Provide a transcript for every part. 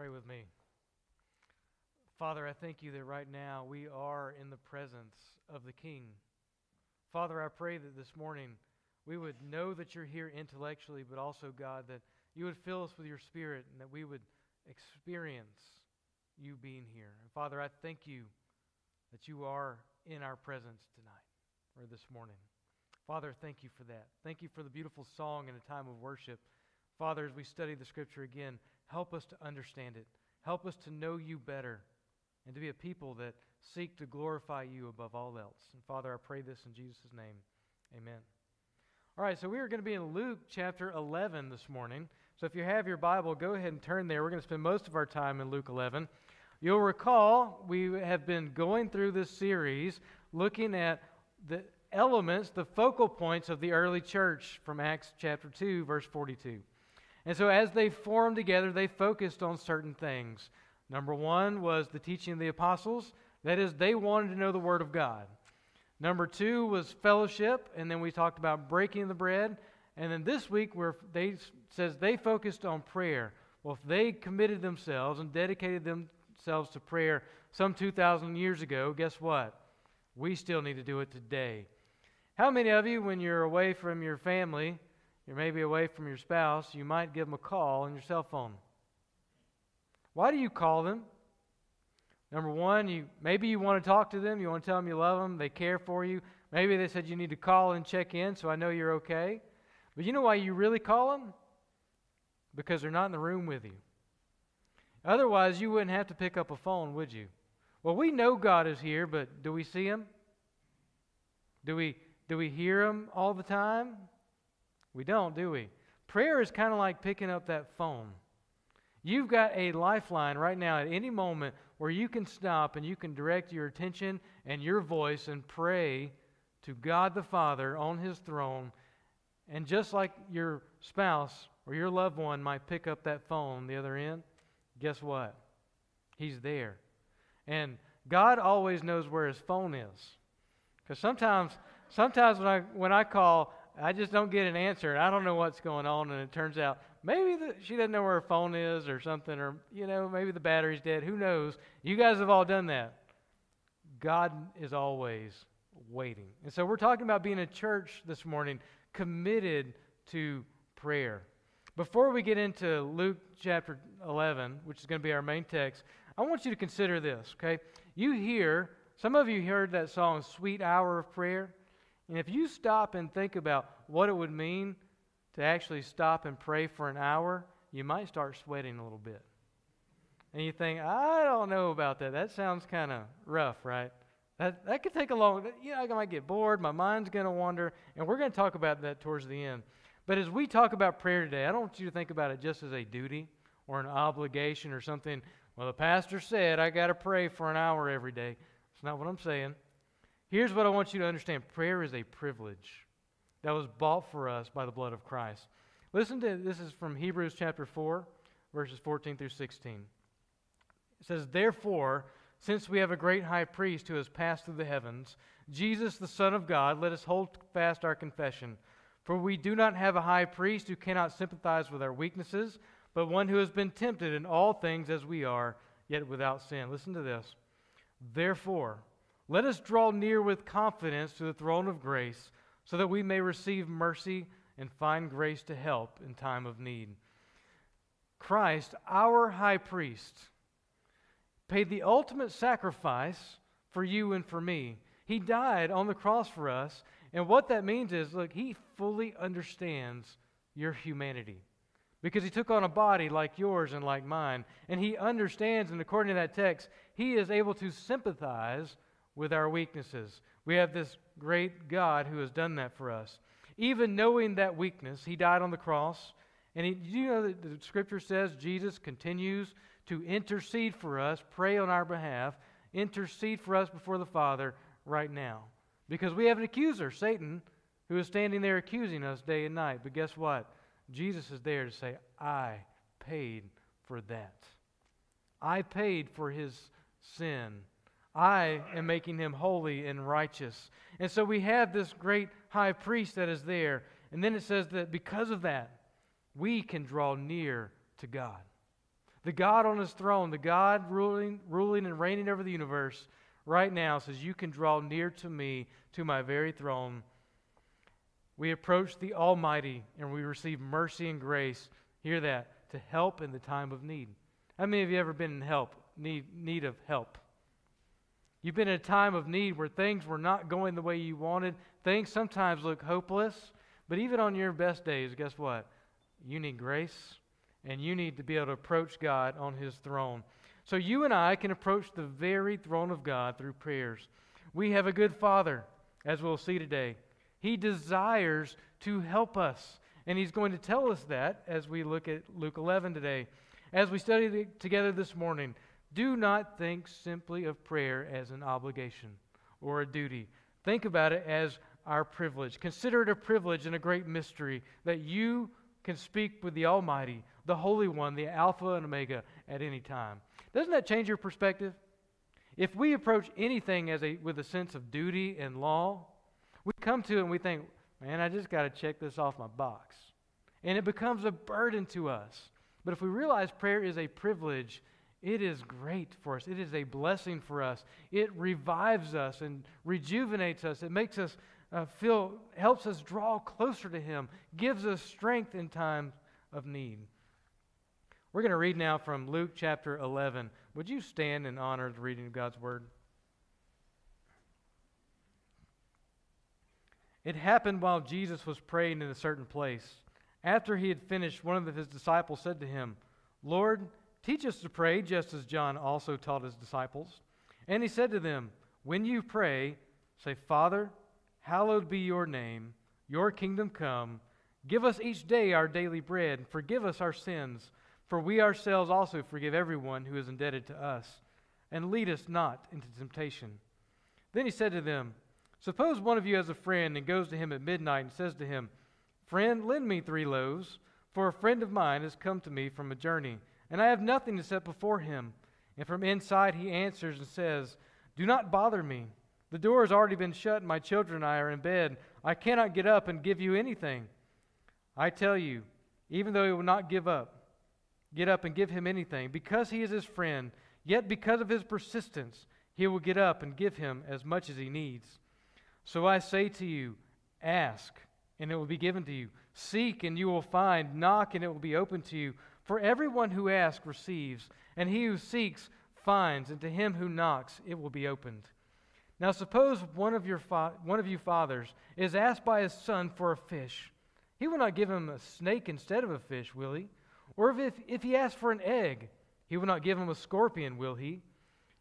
Pray with me. Father, I thank you that right now we are in the presence of the King. Father, I pray that this morning we would know that you're here intellectually, but also, God, that you would fill us with your Spirit and that we would experience you being here. And Father, I thank you that you are in our presence tonight or this morning. Father, thank you for that. Thank you for the beautiful song and a time of worship. Father, as we study the scripture again, help us to understand it. Help us to know you better and to be a people that seek to glorify you above all else. And Father, I pray this in Jesus' name. Amen. All right, so we are going to be in Luke chapter 11 this morning. So if you have your Bible, go ahead and turn there. We're going to spend most of our time in Luke 11. You'll recall we have been going through this series looking at the elements, the focal points of the early church from Acts chapter 2, verse 42. And so as they formed together, they focused on certain things. Number one was the teaching of the apostles. That is, they wanted to know the Word of God. Number two was fellowship, and then we talked about breaking the bread. And then this week, where they says they focused on prayer. Well, if they committed themselves and dedicated themselves to prayer some 2,000 years ago, guess what? We still need to do it today. How many of you, when you're away from your family, you're maybe away from your spouse, you might give them a call on your cell phone? Why do you call them? Number one, you maybe you want to talk to them, you want to tell them you love them, they care for you. Maybe they said you need to call and check in so I know you're okay. But you know why you really call them? Because they're not in the room with you. Otherwise, you wouldn't have to pick up a phone, would you? Well, we know God is here, but do we see him? Do we do we hear him all the time? We don't, do we? Prayer is kind of like picking up that phone. You've got a lifeline right now at any moment where you can stop and you can direct your attention and your voice and pray to God the Father on His throne. And just like your spouse or your loved one might pick up that phone on the other end, guess what? He's there. And God always knows where his phone is. Because sometimes, sometimes when I, when I call, I just don't get an answer. I don't know what's going on. And it turns out maybe the, she doesn't know where her phone is or something. Or, you know, maybe the battery's dead. Who knows? You guys have all done that. God is always waiting. And so we're talking about being a church this morning committed to prayer. Before we get into Luke chapter 11, which is going to be our main text, I want you to consider this, okay? You hear, some of you heard that song, Sweet Hour of Prayer. And if you stop and think about what it would mean to actually stop and pray for an hour, you might start sweating a little bit. And you think, I don't know about that. That sounds kind of rough, right? That, that could take a long, you know, I might get bored, my mind's going to wander, and we're going to talk about that towards the end. But as we talk about prayer today, I don't want you to think about it just as a duty or an obligation or something. Well, the pastor said I got to pray for an hour every day. That's not what I'm saying. Here's what I want you to understand prayer is a privilege that was bought for us by the blood of Christ. Listen to this is from Hebrews chapter 4, verses 14 through 16. It says, Therefore, since we have a great high priest who has passed through the heavens, Jesus, the Son of God, let us hold fast our confession. For we do not have a high priest who cannot sympathize with our weaknesses, but one who has been tempted in all things as we are, yet without sin. Listen to this. Therefore, let us draw near with confidence to the throne of grace, so that we may receive mercy and find grace to help in time of need. Christ, our high priest, paid the ultimate sacrifice for you and for me. He died on the cross for us. And what that means is look, he fully understands your humanity because he took on a body like yours and like mine. And he understands, and according to that text, he is able to sympathize with our weaknesses. We have this great God who has done that for us. Even knowing that weakness, he died on the cross. And he, you know that the scripture says Jesus continues to intercede for us, pray on our behalf, intercede for us before the Father right now. Because we have an accuser, Satan, who is standing there accusing us day and night. But guess what? Jesus is there to say, I paid for that. I paid for his sin. I am making him holy and righteous. And so we have this great high priest that is there. And then it says that because of that, we can draw near to God. The God on his throne, the God ruling, ruling and reigning over the universe, right now says, You can draw near to me, to my very throne. We approach the Almighty and we receive mercy and grace. Hear that, to help in the time of need. How many of you ever been in help, need, need of help? You've been in a time of need where things were not going the way you wanted. Things sometimes look hopeless, but even on your best days, guess what? You need grace and you need to be able to approach God on His throne. So you and I can approach the very throne of God through prayers. We have a good Father, as we'll see today. He desires to help us, and He's going to tell us that as we look at Luke 11 today. As we study together this morning, do not think simply of prayer as an obligation or a duty. Think about it as our privilege. Consider it a privilege and a great mystery that you can speak with the Almighty, the Holy One, the Alpha and Omega at any time. Doesn't that change your perspective? If we approach anything as a, with a sense of duty and law, we come to it and we think, man, I just got to check this off my box. And it becomes a burden to us. But if we realize prayer is a privilege, it is great for us. It is a blessing for us. It revives us and rejuvenates us. It makes us uh, feel, helps us draw closer to Him, gives us strength in times of need. We're going to read now from Luke chapter 11. Would you stand in honor of the reading of God's Word? It happened while Jesus was praying in a certain place. After he had finished, one of his disciples said to him, Lord, teach us to pray, just as John also taught his disciples. And he said to them, When you pray, say, Father, hallowed be your name, your kingdom come. Give us each day our daily bread, and forgive us our sins for we ourselves also forgive everyone who is indebted to us. And lead us not into temptation. Then he said to them, Suppose one of you has a friend and goes to him at midnight and says to him, Friend, lend me three loaves, for a friend of mine has come to me from a journey, and I have nothing to set before him. And from inside he answers and says, Do not bother me. The door has already been shut, and my children and I are in bed. I cannot get up and give you anything. I tell you, even though he will not give up, get up and give him anything. Because he is his friend, yet because of his persistence, he will get up and give him as much as he needs. So I say to you, ask, and it will be given to you. Seek, and you will find. Knock, and it will be opened to you. For everyone who asks receives, and he who seeks finds, and to him who knocks it will be opened. Now suppose one of, your fa- one of you fathers is asked by his son for a fish. He will not give him a snake instead of a fish, will he? Or if, if he asks for an egg, he will not give him a scorpion, will he?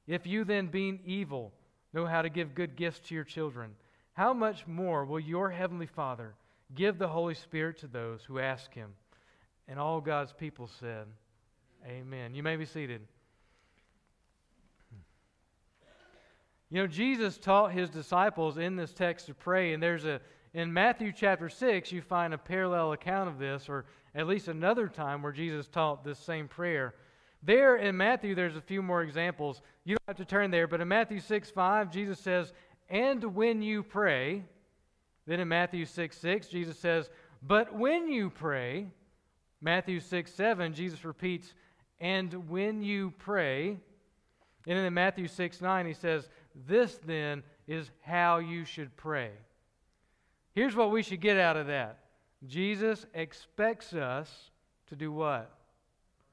If you then, being evil, know how to give good gifts to your children, how much more will your heavenly Father give the Holy Spirit to those who ask him? And all God's people said, Amen. You may be seated. You know, Jesus taught his disciples in this text to pray, and there's a in Matthew chapter 6, you find a parallel account of this, or at least another time where Jesus taught this same prayer. There in Matthew, there's a few more examples. You don't have to turn there, but in Matthew 6 5, Jesus says, And when you pray, then in Matthew 6 6, Jesus says, But when you pray, Matthew 6 7, Jesus repeats, And when you pray, and then in Matthew 6 9, he says, This then is how you should pray. Here's what we should get out of that Jesus expects us to do what?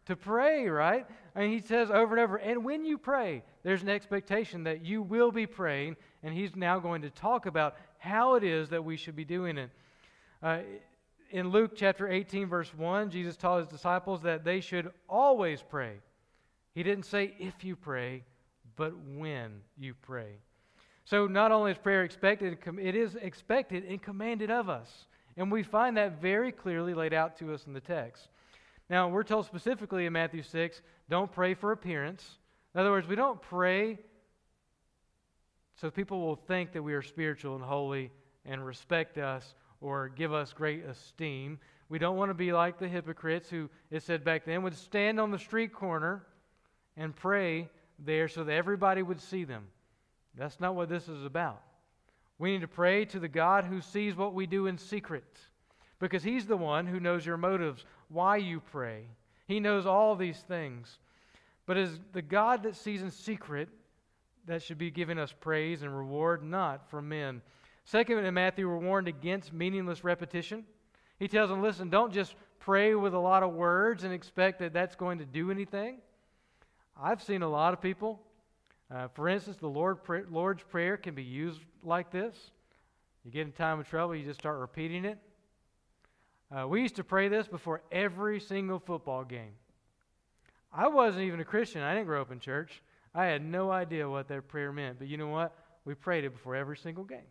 To pray, right? I mean, he says over and over, and when you pray, there's an expectation that you will be praying, and he's now going to talk about how it is that we should be doing it. Uh, in Luke chapter 18, verse 1, Jesus taught his disciples that they should always pray. He didn't say if you pray, but when you pray. So not only is prayer expected, it is expected and commanded of us. And we find that very clearly laid out to us in the text. Now, we're told specifically in Matthew 6 don't pray for appearance. In other words, we don't pray so people will think that we are spiritual and holy and respect us or give us great esteem. We don't want to be like the hypocrites who, it said back then, would stand on the street corner and pray there so that everybody would see them. That's not what this is about. We need to pray to the God who sees what we do in secret because He's the one who knows your motives, why you pray. He knows all these things. But as the God that sees in secret, that should be giving us praise and reward, not from men. Second, in Matthew, we're warned against meaningless repetition. He tells them, listen, don't just pray with a lot of words and expect that that's going to do anything. I've seen a lot of people. Uh, for instance, the Lord Lord's Prayer can be used like this. You get in time of trouble, you just start repeating it. Uh, we used to pray this before every single football game. I wasn't even a Christian. I didn't grow up in church. I had no idea what that prayer meant. But you know what? We prayed it before every single game.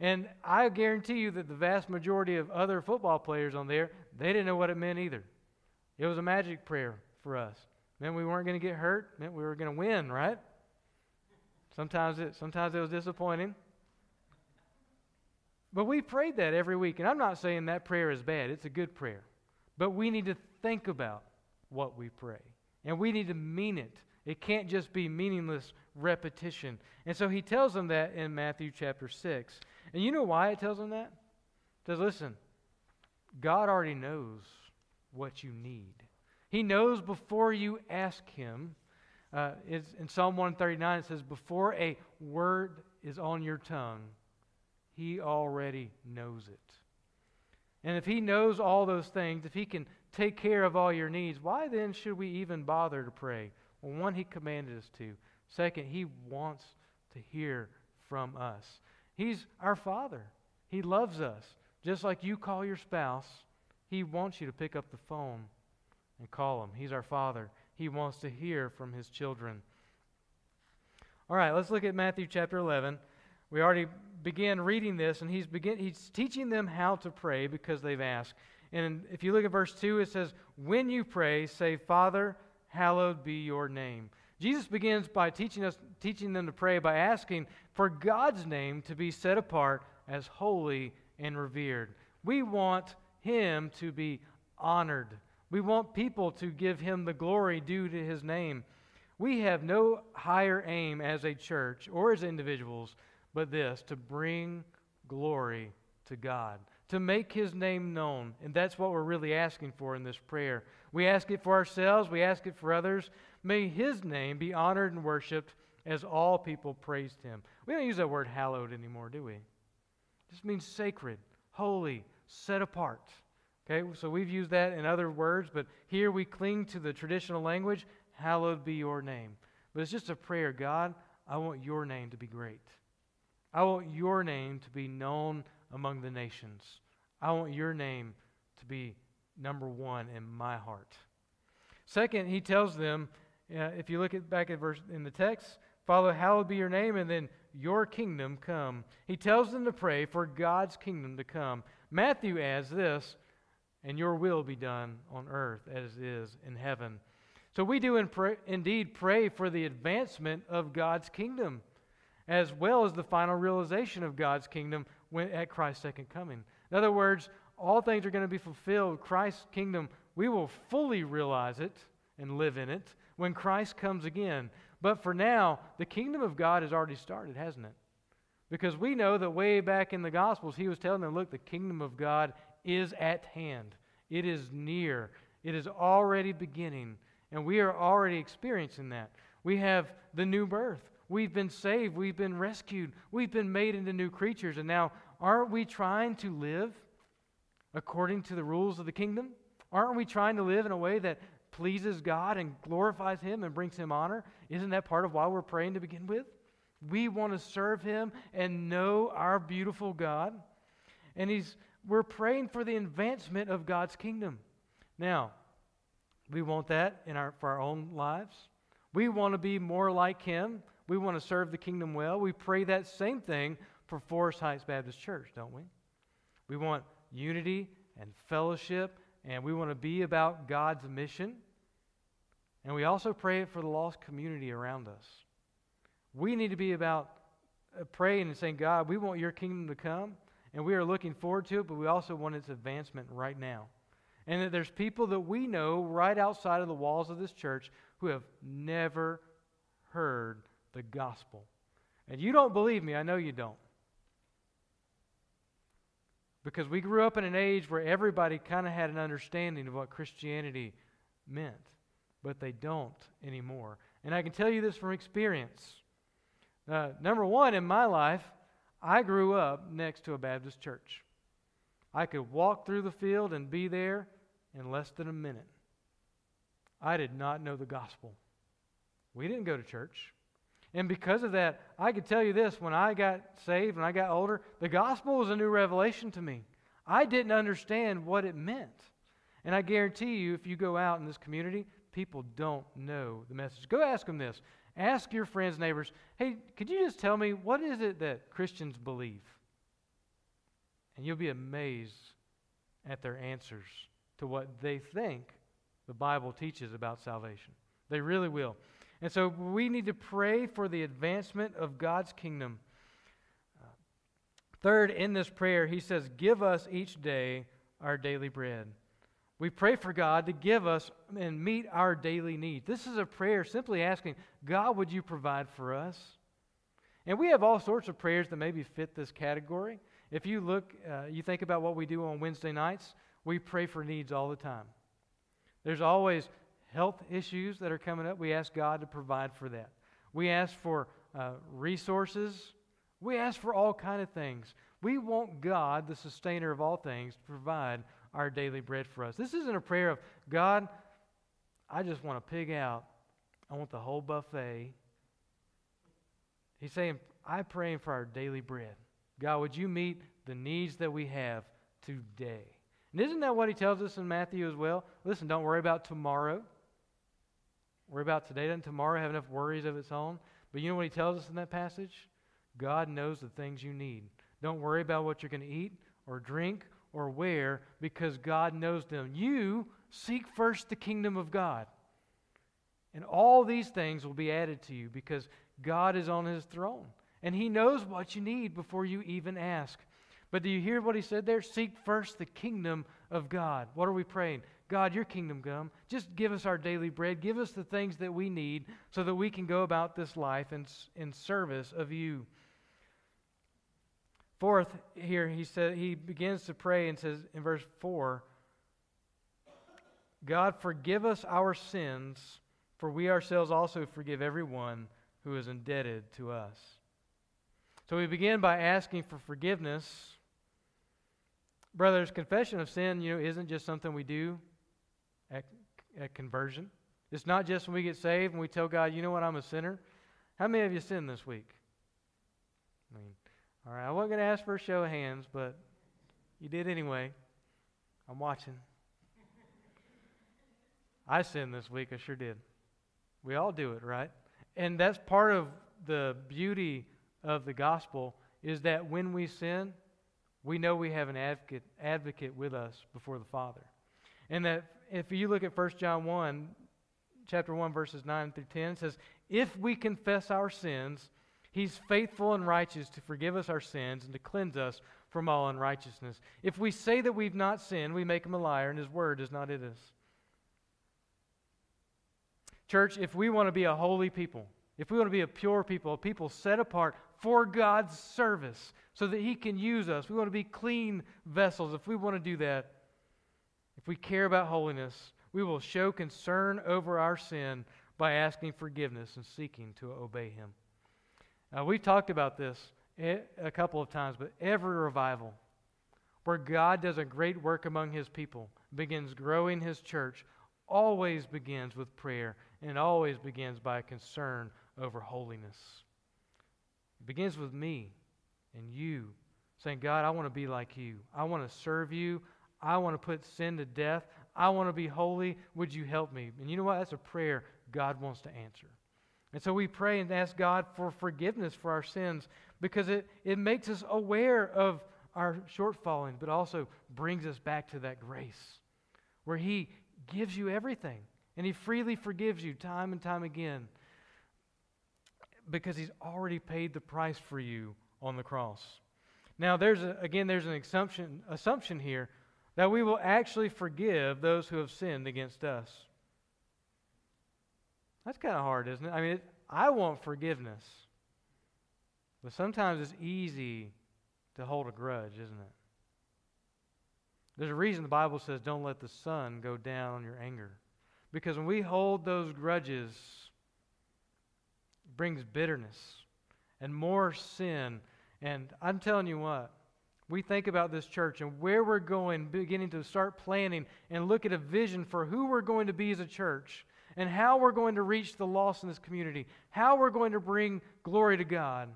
And I guarantee you that the vast majority of other football players on there, they didn't know what it meant either. It was a magic prayer for us. It meant we weren't going to get hurt. Meant we were going to win, right? Sometimes it, sometimes it was disappointing. But we prayed that every week. And I'm not saying that prayer is bad, it's a good prayer. But we need to think about what we pray. And we need to mean it. It can't just be meaningless repetition. And so he tells them that in Matthew chapter 6. And you know why it tells them that? It says, listen, God already knows what you need. He knows before you ask Him. Uh, in Psalm 139, it says, Before a word is on your tongue, He already knows it. And if He knows all those things, if He can take care of all your needs, why then should we even bother to pray? Well, one, He commanded us to. Second, He wants to hear from us. He's our Father. He loves us. Just like you call your spouse, He wants you to pick up the phone and call Him. He's our Father. He wants to hear from His children. All right, let's look at Matthew chapter 11. We already began reading this, and he's, begin, he's teaching them how to pray because they've asked. And if you look at verse 2, it says, When you pray, say, Father, hallowed be your name. Jesus begins by teaching us teaching them to pray by asking for God's name to be set apart as holy and revered. We want him to be honored. We want people to give him the glory due to his name. We have no higher aim as a church or as individuals but this to bring glory to God, to make his name known. And that's what we're really asking for in this prayer. We ask it for ourselves, we ask it for others. May his name be honored and worshiped as all people praised him. We don't use that word hallowed anymore, do we? It just means sacred, holy, set apart. Okay, so we've used that in other words, but here we cling to the traditional language hallowed be your name. But it's just a prayer God, I want your name to be great. I want your name to be known among the nations. I want your name to be number one in my heart. Second, he tells them, if you look at back at verse in the text, Father, hallowed be your name, and then your kingdom come. He tells them to pray for God's kingdom to come. Matthew adds this, and your will be done on earth as it is in heaven. So we do in pray, indeed pray for the advancement of God's kingdom, as well as the final realization of God's kingdom when, at Christ's second coming. In other words, all things are going to be fulfilled. Christ's kingdom, we will fully realize it and live in it when Christ comes again. But for now, the kingdom of God has already started, hasn't it? Because we know that way back in the Gospels, he was telling them, look, the kingdom of God is at hand, it is near, it is already beginning, and we are already experiencing that. We have the new birth. We've been saved, we've been rescued, we've been made into new creatures, and now aren't we trying to live according to the rules of the kingdom? Aren't we trying to live in a way that pleases God and glorifies Him and brings Him honor? Isn't that part of why we're praying to begin with? We want to serve Him and know our beautiful God. And He's, we're praying for the advancement of God's kingdom. Now, we want that in our, for our own lives. We want to be more like Him. We want to serve the kingdom well. We pray that same thing for Forest Heights Baptist Church, don't we? We want unity and fellowship, and we want to be about God's mission. And we also pray it for the lost community around us. We need to be about uh, praying and saying, God, we want your kingdom to come, and we are looking forward to it, but we also want its advancement right now. And that there's people that we know right outside of the walls of this church who have never heard the gospel. And you don't believe me, I know you don't. Because we grew up in an age where everybody kind of had an understanding of what Christianity meant, but they don't anymore. And I can tell you this from experience. Uh, number one, in my life, I grew up next to a Baptist church. I could walk through the field and be there in less than a minute. I did not know the gospel. We didn't go to church. And because of that, I could tell you this when I got saved, when I got older, the gospel was a new revelation to me. I didn't understand what it meant. And I guarantee you, if you go out in this community, people don't know the message. Go ask them this. Ask your friends, neighbors, hey, could you just tell me what is it that Christians believe? And you'll be amazed at their answers to what they think the Bible teaches about salvation. They really will. And so we need to pray for the advancement of God's kingdom. Uh, third, in this prayer, he says, Give us each day our daily bread. We pray for God to give us and meet our daily needs. This is a prayer simply asking, God, would you provide for us? And we have all sorts of prayers that maybe fit this category. If you look, uh, you think about what we do on Wednesday nights, we pray for needs all the time. There's always health issues that are coming up, we ask God to provide for that. We ask for uh, resources. We ask for all kind of things. We want God, the sustainer of all things, to provide our daily bread for us. This isn't a prayer of, God, I just want to pig out. I want the whole buffet. He's saying, I'm praying for our daily bread. God, would you meet the needs that we have today? And isn't that what he tells us in Matthew as well? Listen, don't worry about tomorrow. Worry about today. Doesn't tomorrow have enough worries of its own? But you know what he tells us in that passage? God knows the things you need. Don't worry about what you're going to eat or drink or where because God knows them. You seek first the kingdom of God. And all these things will be added to you because God is on his throne. And he knows what you need before you even ask. But do you hear what he said there? Seek first the kingdom of God. What are we praying? God, your kingdom come. Just give us our daily bread. Give us the things that we need so that we can go about this life in, in service of you. Fourth, here he said he begins to pray and says in verse 4 God, forgive us our sins, for we ourselves also forgive everyone who is indebted to us. So we begin by asking for forgiveness. Brothers, confession of sin, you know, isn't just something we do at, at conversion. It's not just when we get saved and we tell God, you know what, I'm a sinner. How many of you sinned this week? All right, I wasn't going to ask for a show of hands, but you did anyway. I'm watching. I sinned this week, I sure did. We all do it, right? And that's part of the beauty of the gospel is that when we sin, we know we have an advocate, advocate with us before the Father. And that if you look at 1 John 1, chapter 1, verses 9 through 10, it says, If we confess our sins, he's faithful and righteous to forgive us our sins and to cleanse us from all unrighteousness. If we say that we've not sinned, we make him a liar, and his word is not in us. Church, if we want to be a holy people, if we want to be a pure people, a people set apart for God's service so that He can use us, we want to be clean vessels. If we want to do that, if we care about holiness, we will show concern over our sin by asking forgiveness and seeking to obey Him. Now, we've talked about this a couple of times, but every revival where God does a great work among His people, begins growing His church, always begins with prayer and always begins by a concern over holiness. It begins with me and you saying, God, I want to be like you. I want to serve you. I want to put sin to death. I want to be holy. Would you help me? And you know what? That's a prayer God wants to answer. And so we pray and ask God for forgiveness for our sins because it, it makes us aware of our shortfalling, but also brings us back to that grace where He gives you everything and He freely forgives you time and time again because He's already paid the price for you on the cross. Now, there's a, again, there's an assumption, assumption here that we will actually forgive those who have sinned against us. That's kind of hard, isn't it? I mean, it, I want forgiveness. But sometimes it's easy to hold a grudge, isn't it? There's a reason the Bible says don't let the sun go down on your anger. Because when we hold those grudges, it brings bitterness and more sin. And I'm telling you what, we think about this church and where we're going, beginning to start planning and look at a vision for who we're going to be as a church and how we're going to reach the lost in this community, how we're going to bring glory to God.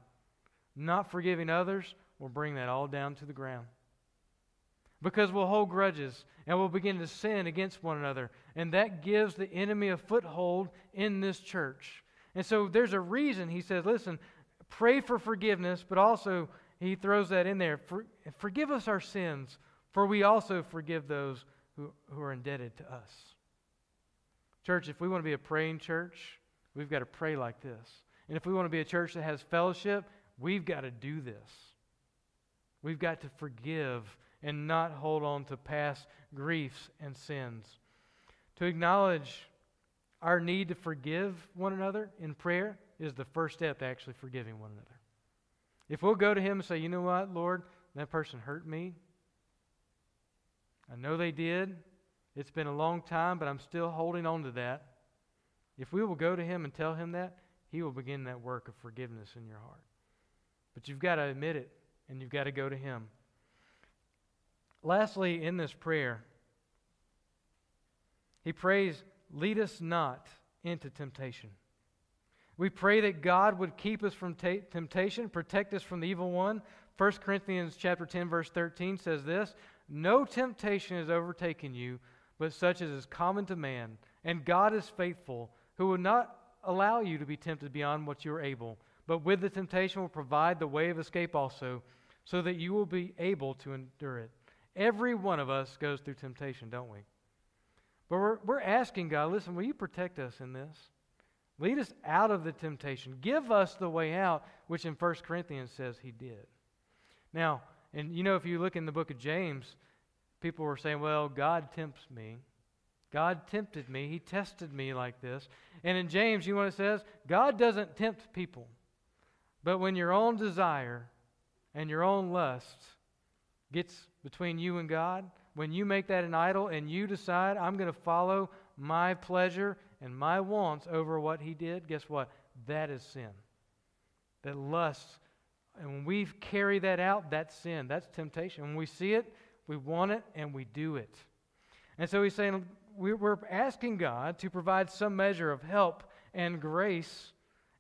Not forgiving others will bring that all down to the ground. Because we'll hold grudges and we'll begin to sin against one another. And that gives the enemy a foothold in this church. And so there's a reason he says, listen, pray for forgiveness, but also he throws that in there. For, forgive us our sins, for we also forgive those who, who are indebted to us. Church, if we want to be a praying church, we've got to pray like this. And if we want to be a church that has fellowship, we've got to do this. We've got to forgive and not hold on to past griefs and sins. To acknowledge our need to forgive one another in prayer is the first step to actually forgiving one another. If we'll go to Him and say, you know what, Lord, that person hurt me. I know they did. It's been a long time, but I'm still holding on to that. If we will go to Him and tell Him that, He will begin that work of forgiveness in your heart. But you've got to admit it, and you've got to go to Him. Lastly, in this prayer, he prays, Lead us not into temptation. We pray that God would keep us from temptation, protect us from the evil one. 1 Corinthians chapter 10 verse 13 says this, "No temptation has overtaken you, but such as is common to man, and God is faithful, who will not allow you to be tempted beyond what you are able, but with the temptation will provide the way of escape also, so that you will be able to endure it." Every one of us goes through temptation, don't we? But we're, we're asking God, listen, will you protect us in this? Lead us out of the temptation. Give us the way out, which in 1 Corinthians says he did. Now, and you know, if you look in the book of James, people were saying, well, God tempts me. God tempted me. He tested me like this. And in James, you know what it says? God doesn't tempt people. But when your own desire and your own lust gets between you and God, when you make that an idol and you decide, I'm going to follow my pleasure and my wants over what He did, guess what? That is sin. That lust. And when we carry that out, that's sin. That's temptation. When we see it, we want it, and we do it. And so He's saying, we're asking God to provide some measure of help and grace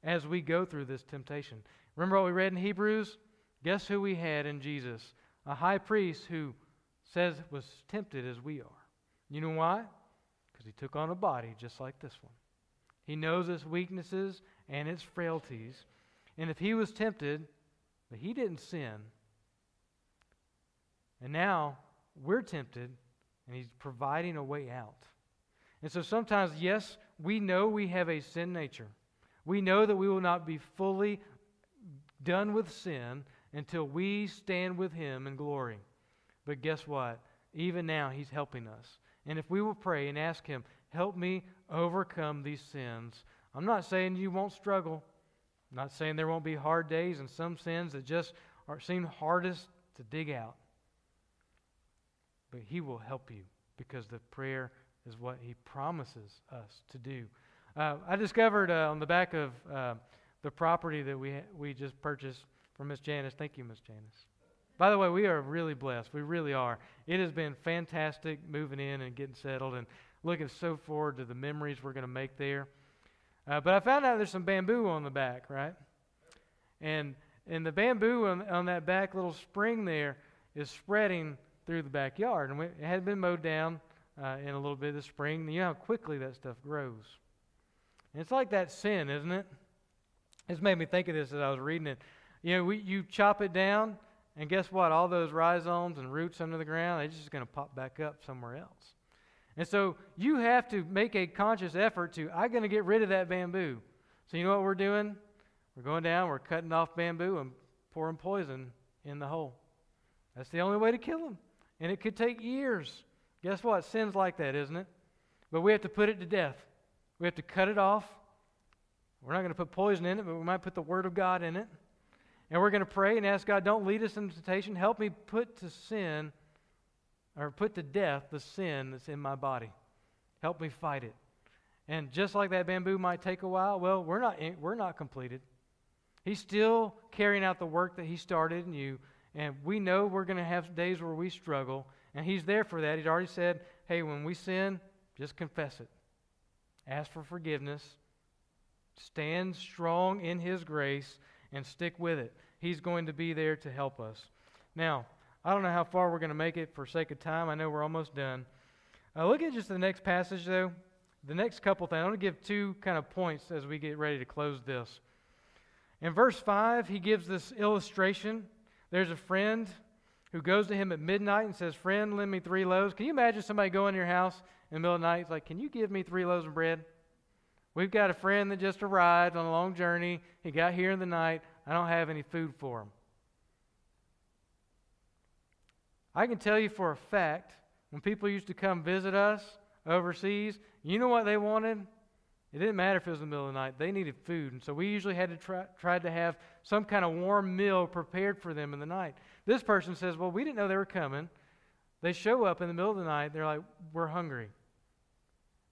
as we go through this temptation. Remember what we read in Hebrews? Guess who we had in Jesus? a high priest who says was tempted as we are. You know why? Because he took on a body just like this one. He knows its weaknesses and its frailties. And if he was tempted, but he didn't sin, and now we're tempted, and he's providing a way out. And so sometimes, yes, we know we have a sin nature. We know that we will not be fully done with sin until we stand with Him in glory. But guess what? Even now, He's helping us. And if we will pray and ask Him, help me overcome these sins, I'm not saying you won't struggle. I'm not saying there won't be hard days and some sins that just are, seem hardest to dig out. But He will help you because the prayer is what He promises us to do. Uh, I discovered uh, on the back of uh, the property that we, we just purchased from Miss Janice. Thank you, Miss Janice. By the way, we are really blessed. We really are. It has been fantastic moving in and getting settled and looking so forward to the memories we're going to make there. Uh, but I found out there's some bamboo on the back, right? And and the bamboo on, on that back little spring there is spreading through the backyard. And it had been mowed down uh, in a little bit of spring. You know how quickly that stuff grows. And it's like that sin, isn't it? It's made me think of this as I was reading it. You know, we, you chop it down, and guess what? All those rhizomes and roots under the ground, they're just going to pop back up somewhere else. And so you have to make a conscious effort to, I'm going to get rid of that bamboo. So you know what we're doing? We're going down, we're cutting off bamboo and pouring poison in the hole. That's the only way to kill them. And it could take years. Guess what? Sin's like that, isn't it? But we have to put it to death. We have to cut it off. We're not going to put poison in it, but we might put the Word of God in it. And we're going to pray and ask God, don't lead us into temptation. Help me put to sin or put to death the sin that's in my body. Help me fight it. And just like that bamboo might take a while, well, we're not, we're not completed. He's still carrying out the work that He started in you. And we know we're going to have days where we struggle. And He's there for that. He's already said, hey, when we sin, just confess it. Ask for forgiveness. Stand strong in His grace and stick with it. He's going to be there to help us. Now, I don't know how far we're going to make it for sake of time. I know we're almost done. Uh, look at just the next passage, though. The next couple things. I want to give two kind of points as we get ready to close this. In verse 5, he gives this illustration. There's a friend who goes to him at midnight and says, Friend, lend me three loaves. Can you imagine somebody going to your house in the middle of the night? It's like, Can you give me three loaves of bread? We've got a friend that just arrived on a long journey. He got here in the night. I don't have any food for him. I can tell you for a fact, when people used to come visit us overseas, you know what they wanted? It didn't matter if it was in the middle of the night. They needed food. And so we usually had to try, try to have some kind of warm meal prepared for them in the night. This person says, Well, we didn't know they were coming. They show up in the middle of the night. They're like, We're hungry.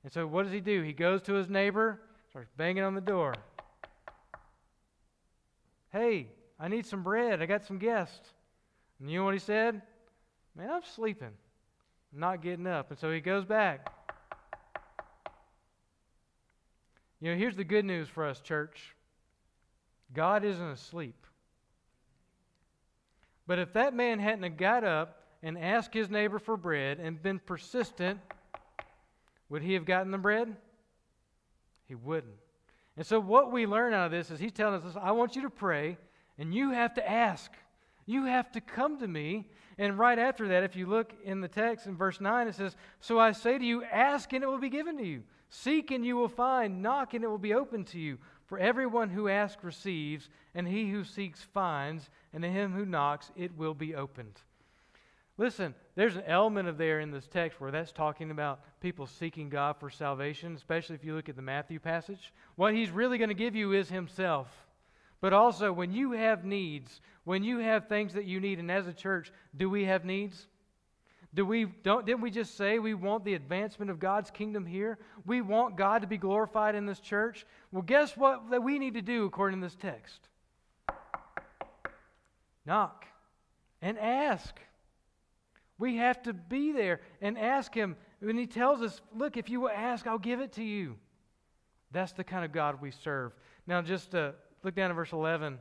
And so what does he do? He goes to his neighbor, starts banging on the door. Hey, I need some bread. I got some guests. And you know what he said? Man, I'm sleeping. I'm not getting up. And so he goes back. You know, here's the good news for us, church God isn't asleep. But if that man hadn't got up and asked his neighbor for bread and been persistent, would he have gotten the bread? He wouldn't. And so, what we learn out of this is he's telling us, I want you to pray, and you have to ask. You have to come to me. And right after that, if you look in the text in verse 9, it says, So I say to you, ask, and it will be given to you. Seek, and you will find. Knock, and it will be open to you. For everyone who asks receives, and he who seeks finds, and to him who knocks it will be opened. Listen, there's an element of there in this text where that's talking about people seeking God for salvation, especially if you look at the Matthew passage. What he's really going to give you is himself. But also, when you have needs, when you have things that you need, and as a church, do we have needs? Do we don't didn't we just say we want the advancement of God's kingdom here? We want God to be glorified in this church? Well, guess what that we need to do according to this text? Knock and ask. We have to be there and ask Him. When He tells us, Look, if you will ask, I'll give it to you. That's the kind of God we serve. Now, just uh, look down at verse 11. It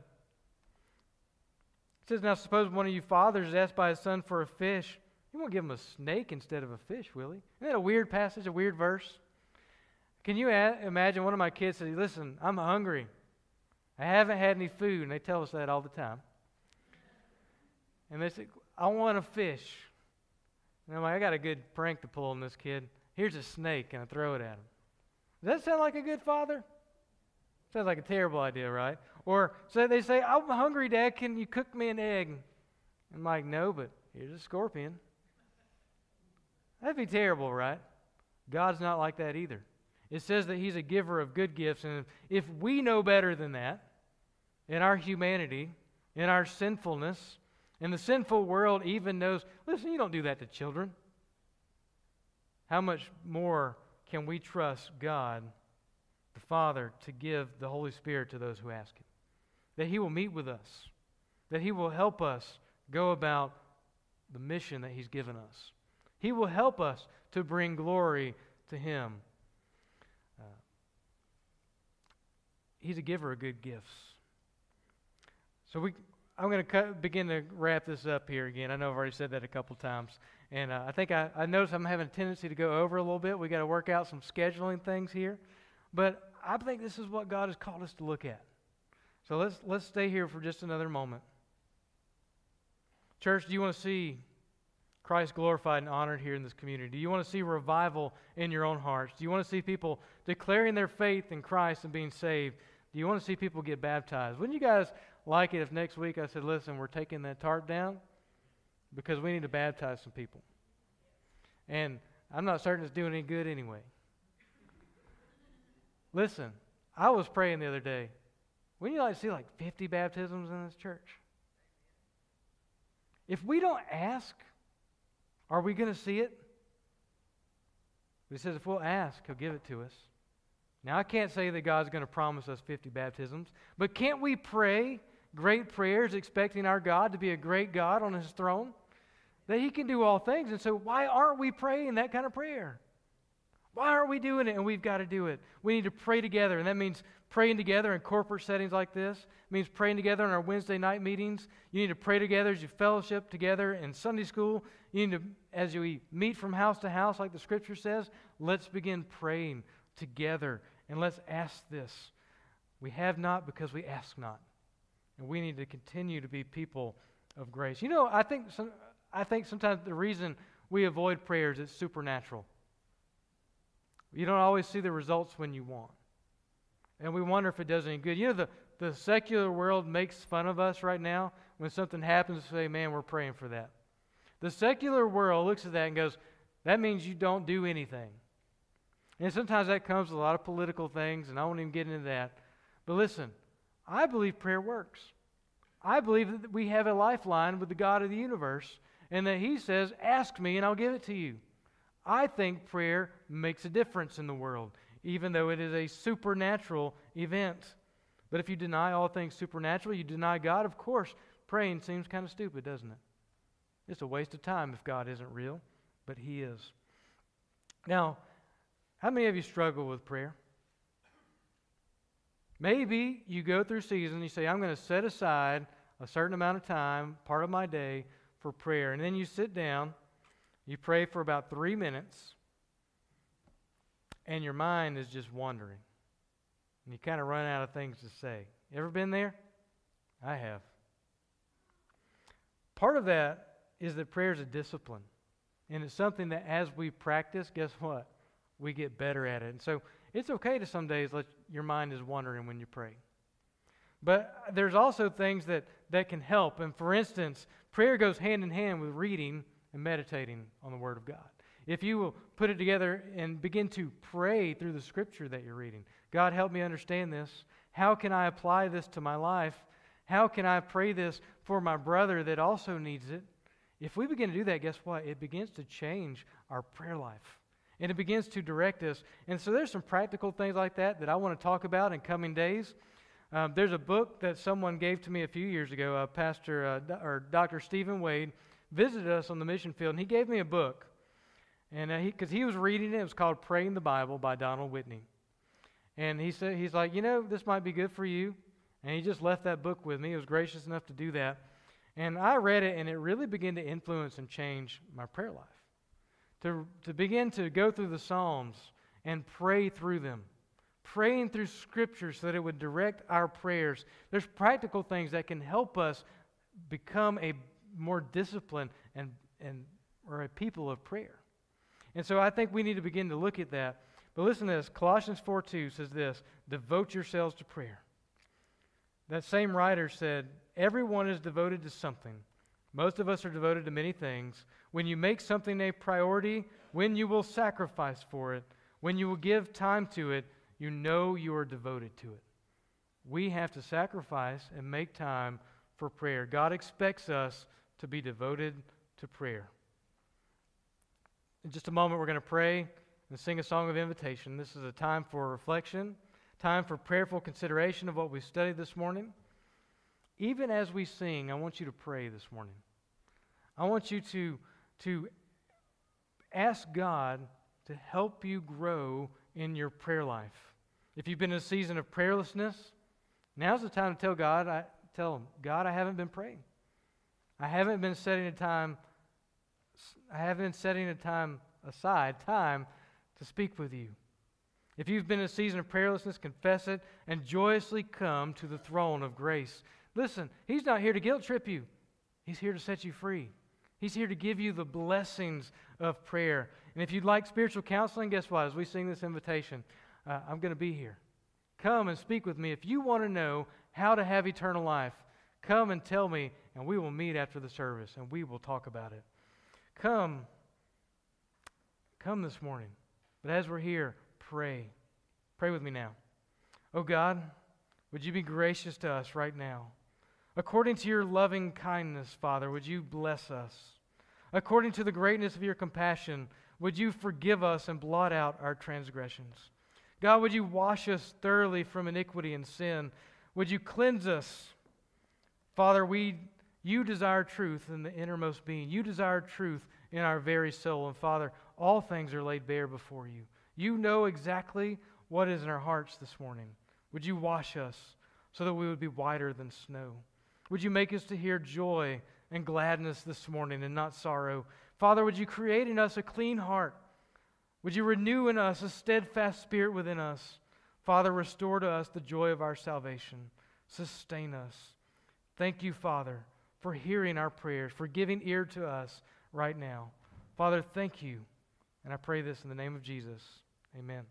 says, Now, suppose one of you fathers asked by his son for a fish. He won't give him a snake instead of a fish, will he? Isn't that a weird passage, a weird verse? Can you a- imagine one of my kids says, Listen, I'm hungry. I haven't had any food. And they tell us that all the time. And they say, I want a fish. And I'm like, I got a good prank to pull on this kid. Here's a snake, and I throw it at him. Does that sound like a good father? Sounds like a terrible idea, right? Or so they say, I'm hungry, Dad. Can you cook me an egg? And I'm like, no, but here's a scorpion. That'd be terrible, right? God's not like that either. It says that He's a giver of good gifts. And if we know better than that, in our humanity, in our sinfulness, and the sinful world even knows, listen, you don't do that to children. How much more can we trust God, the Father, to give the Holy Spirit to those who ask Him? That He will meet with us, that He will help us go about the mission that He's given us. He will help us to bring glory to Him. Uh, he's a giver of good gifts. So we, I'm going to begin to wrap this up here again. I know I've already said that a couple times. And uh, I think I, I notice I'm having a tendency to go over a little bit. we got to work out some scheduling things here. But I think this is what God has called us to look at. So let's, let's stay here for just another moment. Church, do you want to see Christ glorified and honored here in this community? Do you want to see revival in your own hearts? Do you want to see people declaring their faith in Christ and being saved? Do you want to see people get baptized? Wouldn't you guys like it if next week I said, listen, we're taking that tarp down because we need to baptize some people? And I'm not certain it's doing any good anyway. Listen, I was praying the other day. Wouldn't you like to see like 50 baptisms in this church? If we don't ask, are we going to see it? But he says, if we'll ask, he'll give it to us. Now, I can't say that God's going to promise us 50 baptisms, but can't we pray great prayers expecting our God to be a great God on his throne? That he can do all things. And so, why aren't we praying that kind of prayer? Why aren't we doing it? And we've got to do it. We need to pray together, and that means praying together in corporate settings like this. It means praying together in our Wednesday night meetings. You need to pray together as you fellowship together in Sunday school. You need to, as we meet from house to house, like the scripture says, let's begin praying together and let's ask this. We have not because we ask not. And we need to continue to be people of grace. You know, I think, some, I think sometimes the reason we avoid prayers is supernatural. You don't always see the results when you want. And we wonder if it does any good. You know, the, the secular world makes fun of us right now when something happens and say, man, we're praying for that. The secular world looks at that and goes, that means you don't do anything. And sometimes that comes with a lot of political things, and I won't even get into that. But listen, I believe prayer works. I believe that we have a lifeline with the God of the universe, and that He says, Ask me, and I'll give it to you. I think prayer makes a difference in the world, even though it is a supernatural event. But if you deny all things supernatural, you deny God, of course, praying seems kind of stupid, doesn't it? It's a waste of time if God isn't real, but He is. Now, how many of you struggle with prayer? Maybe you go through season, you say, I'm going to set aside a certain amount of time, part of my day, for prayer. And then you sit down, you pray for about three minutes, and your mind is just wandering. And you kind of run out of things to say. You ever been there? I have. Part of that is that prayer is a discipline. And it's something that as we practice, guess what? We get better at it. And so it's okay to some days let your mind is wandering when you pray. But there's also things that, that can help. And for instance, prayer goes hand in hand with reading and meditating on the Word of God. If you will put it together and begin to pray through the scripture that you're reading, God, help me understand this. How can I apply this to my life? How can I pray this for my brother that also needs it? If we begin to do that, guess what? It begins to change our prayer life. And it begins to direct us. And so there's some practical things like that that I want to talk about in coming days. Um, there's a book that someone gave to me a few years ago. Uh, Pastor uh, or Dr. Stephen Wade visited us on the mission field, and he gave me a book. And because uh, he, he was reading it, it was called "Praying the Bible" by Donald Whitney. And he said, he's like, you know, this might be good for you. And he just left that book with me. He was gracious enough to do that. And I read it, and it really began to influence and change my prayer life. To, to begin to go through the Psalms and pray through them, praying through Scripture so that it would direct our prayers. There's practical things that can help us become a more disciplined and, and or a people of prayer. And so I think we need to begin to look at that. But listen to this Colossians 4 2 says this devote yourselves to prayer. That same writer said, Everyone is devoted to something. Most of us are devoted to many things. When you make something a priority, when you will sacrifice for it, when you will give time to it, you know you are devoted to it. We have to sacrifice and make time for prayer. God expects us to be devoted to prayer. In just a moment, we're going to pray and sing a song of invitation. This is a time for reflection, time for prayerful consideration of what we studied this morning. Even as we sing, I want you to pray this morning. I want you to, to ask God to help you grow in your prayer life. If you've been in a season of prayerlessness, now's the time to tell God, I tell him, God, I haven't been praying. I haven't been setting a time I haven't been setting a time aside, time to speak with you. If you've been in a season of prayerlessness, confess it and joyously come to the throne of grace. Listen, He's not here to guilt trip you, He's here to set you free. He's here to give you the blessings of prayer. And if you'd like spiritual counseling, guess what? As we sing this invitation, uh, I'm going to be here. Come and speak with me. If you want to know how to have eternal life, come and tell me, and we will meet after the service and we will talk about it. Come. Come this morning. But as we're here, pray. Pray with me now. Oh God, would you be gracious to us right now? According to your loving kindness, Father, would you bless us? According to the greatness of your compassion, would you forgive us and blot out our transgressions? God, would you wash us thoroughly from iniquity and sin? Would you cleanse us? Father, we, you desire truth in the innermost being. You desire truth in our very soul. And Father, all things are laid bare before you. You know exactly what is in our hearts this morning. Would you wash us so that we would be whiter than snow? Would you make us to hear joy and gladness this morning and not sorrow? Father, would you create in us a clean heart? Would you renew in us a steadfast spirit within us? Father, restore to us the joy of our salvation. Sustain us. Thank you, Father, for hearing our prayers, for giving ear to us right now. Father, thank you. And I pray this in the name of Jesus. Amen.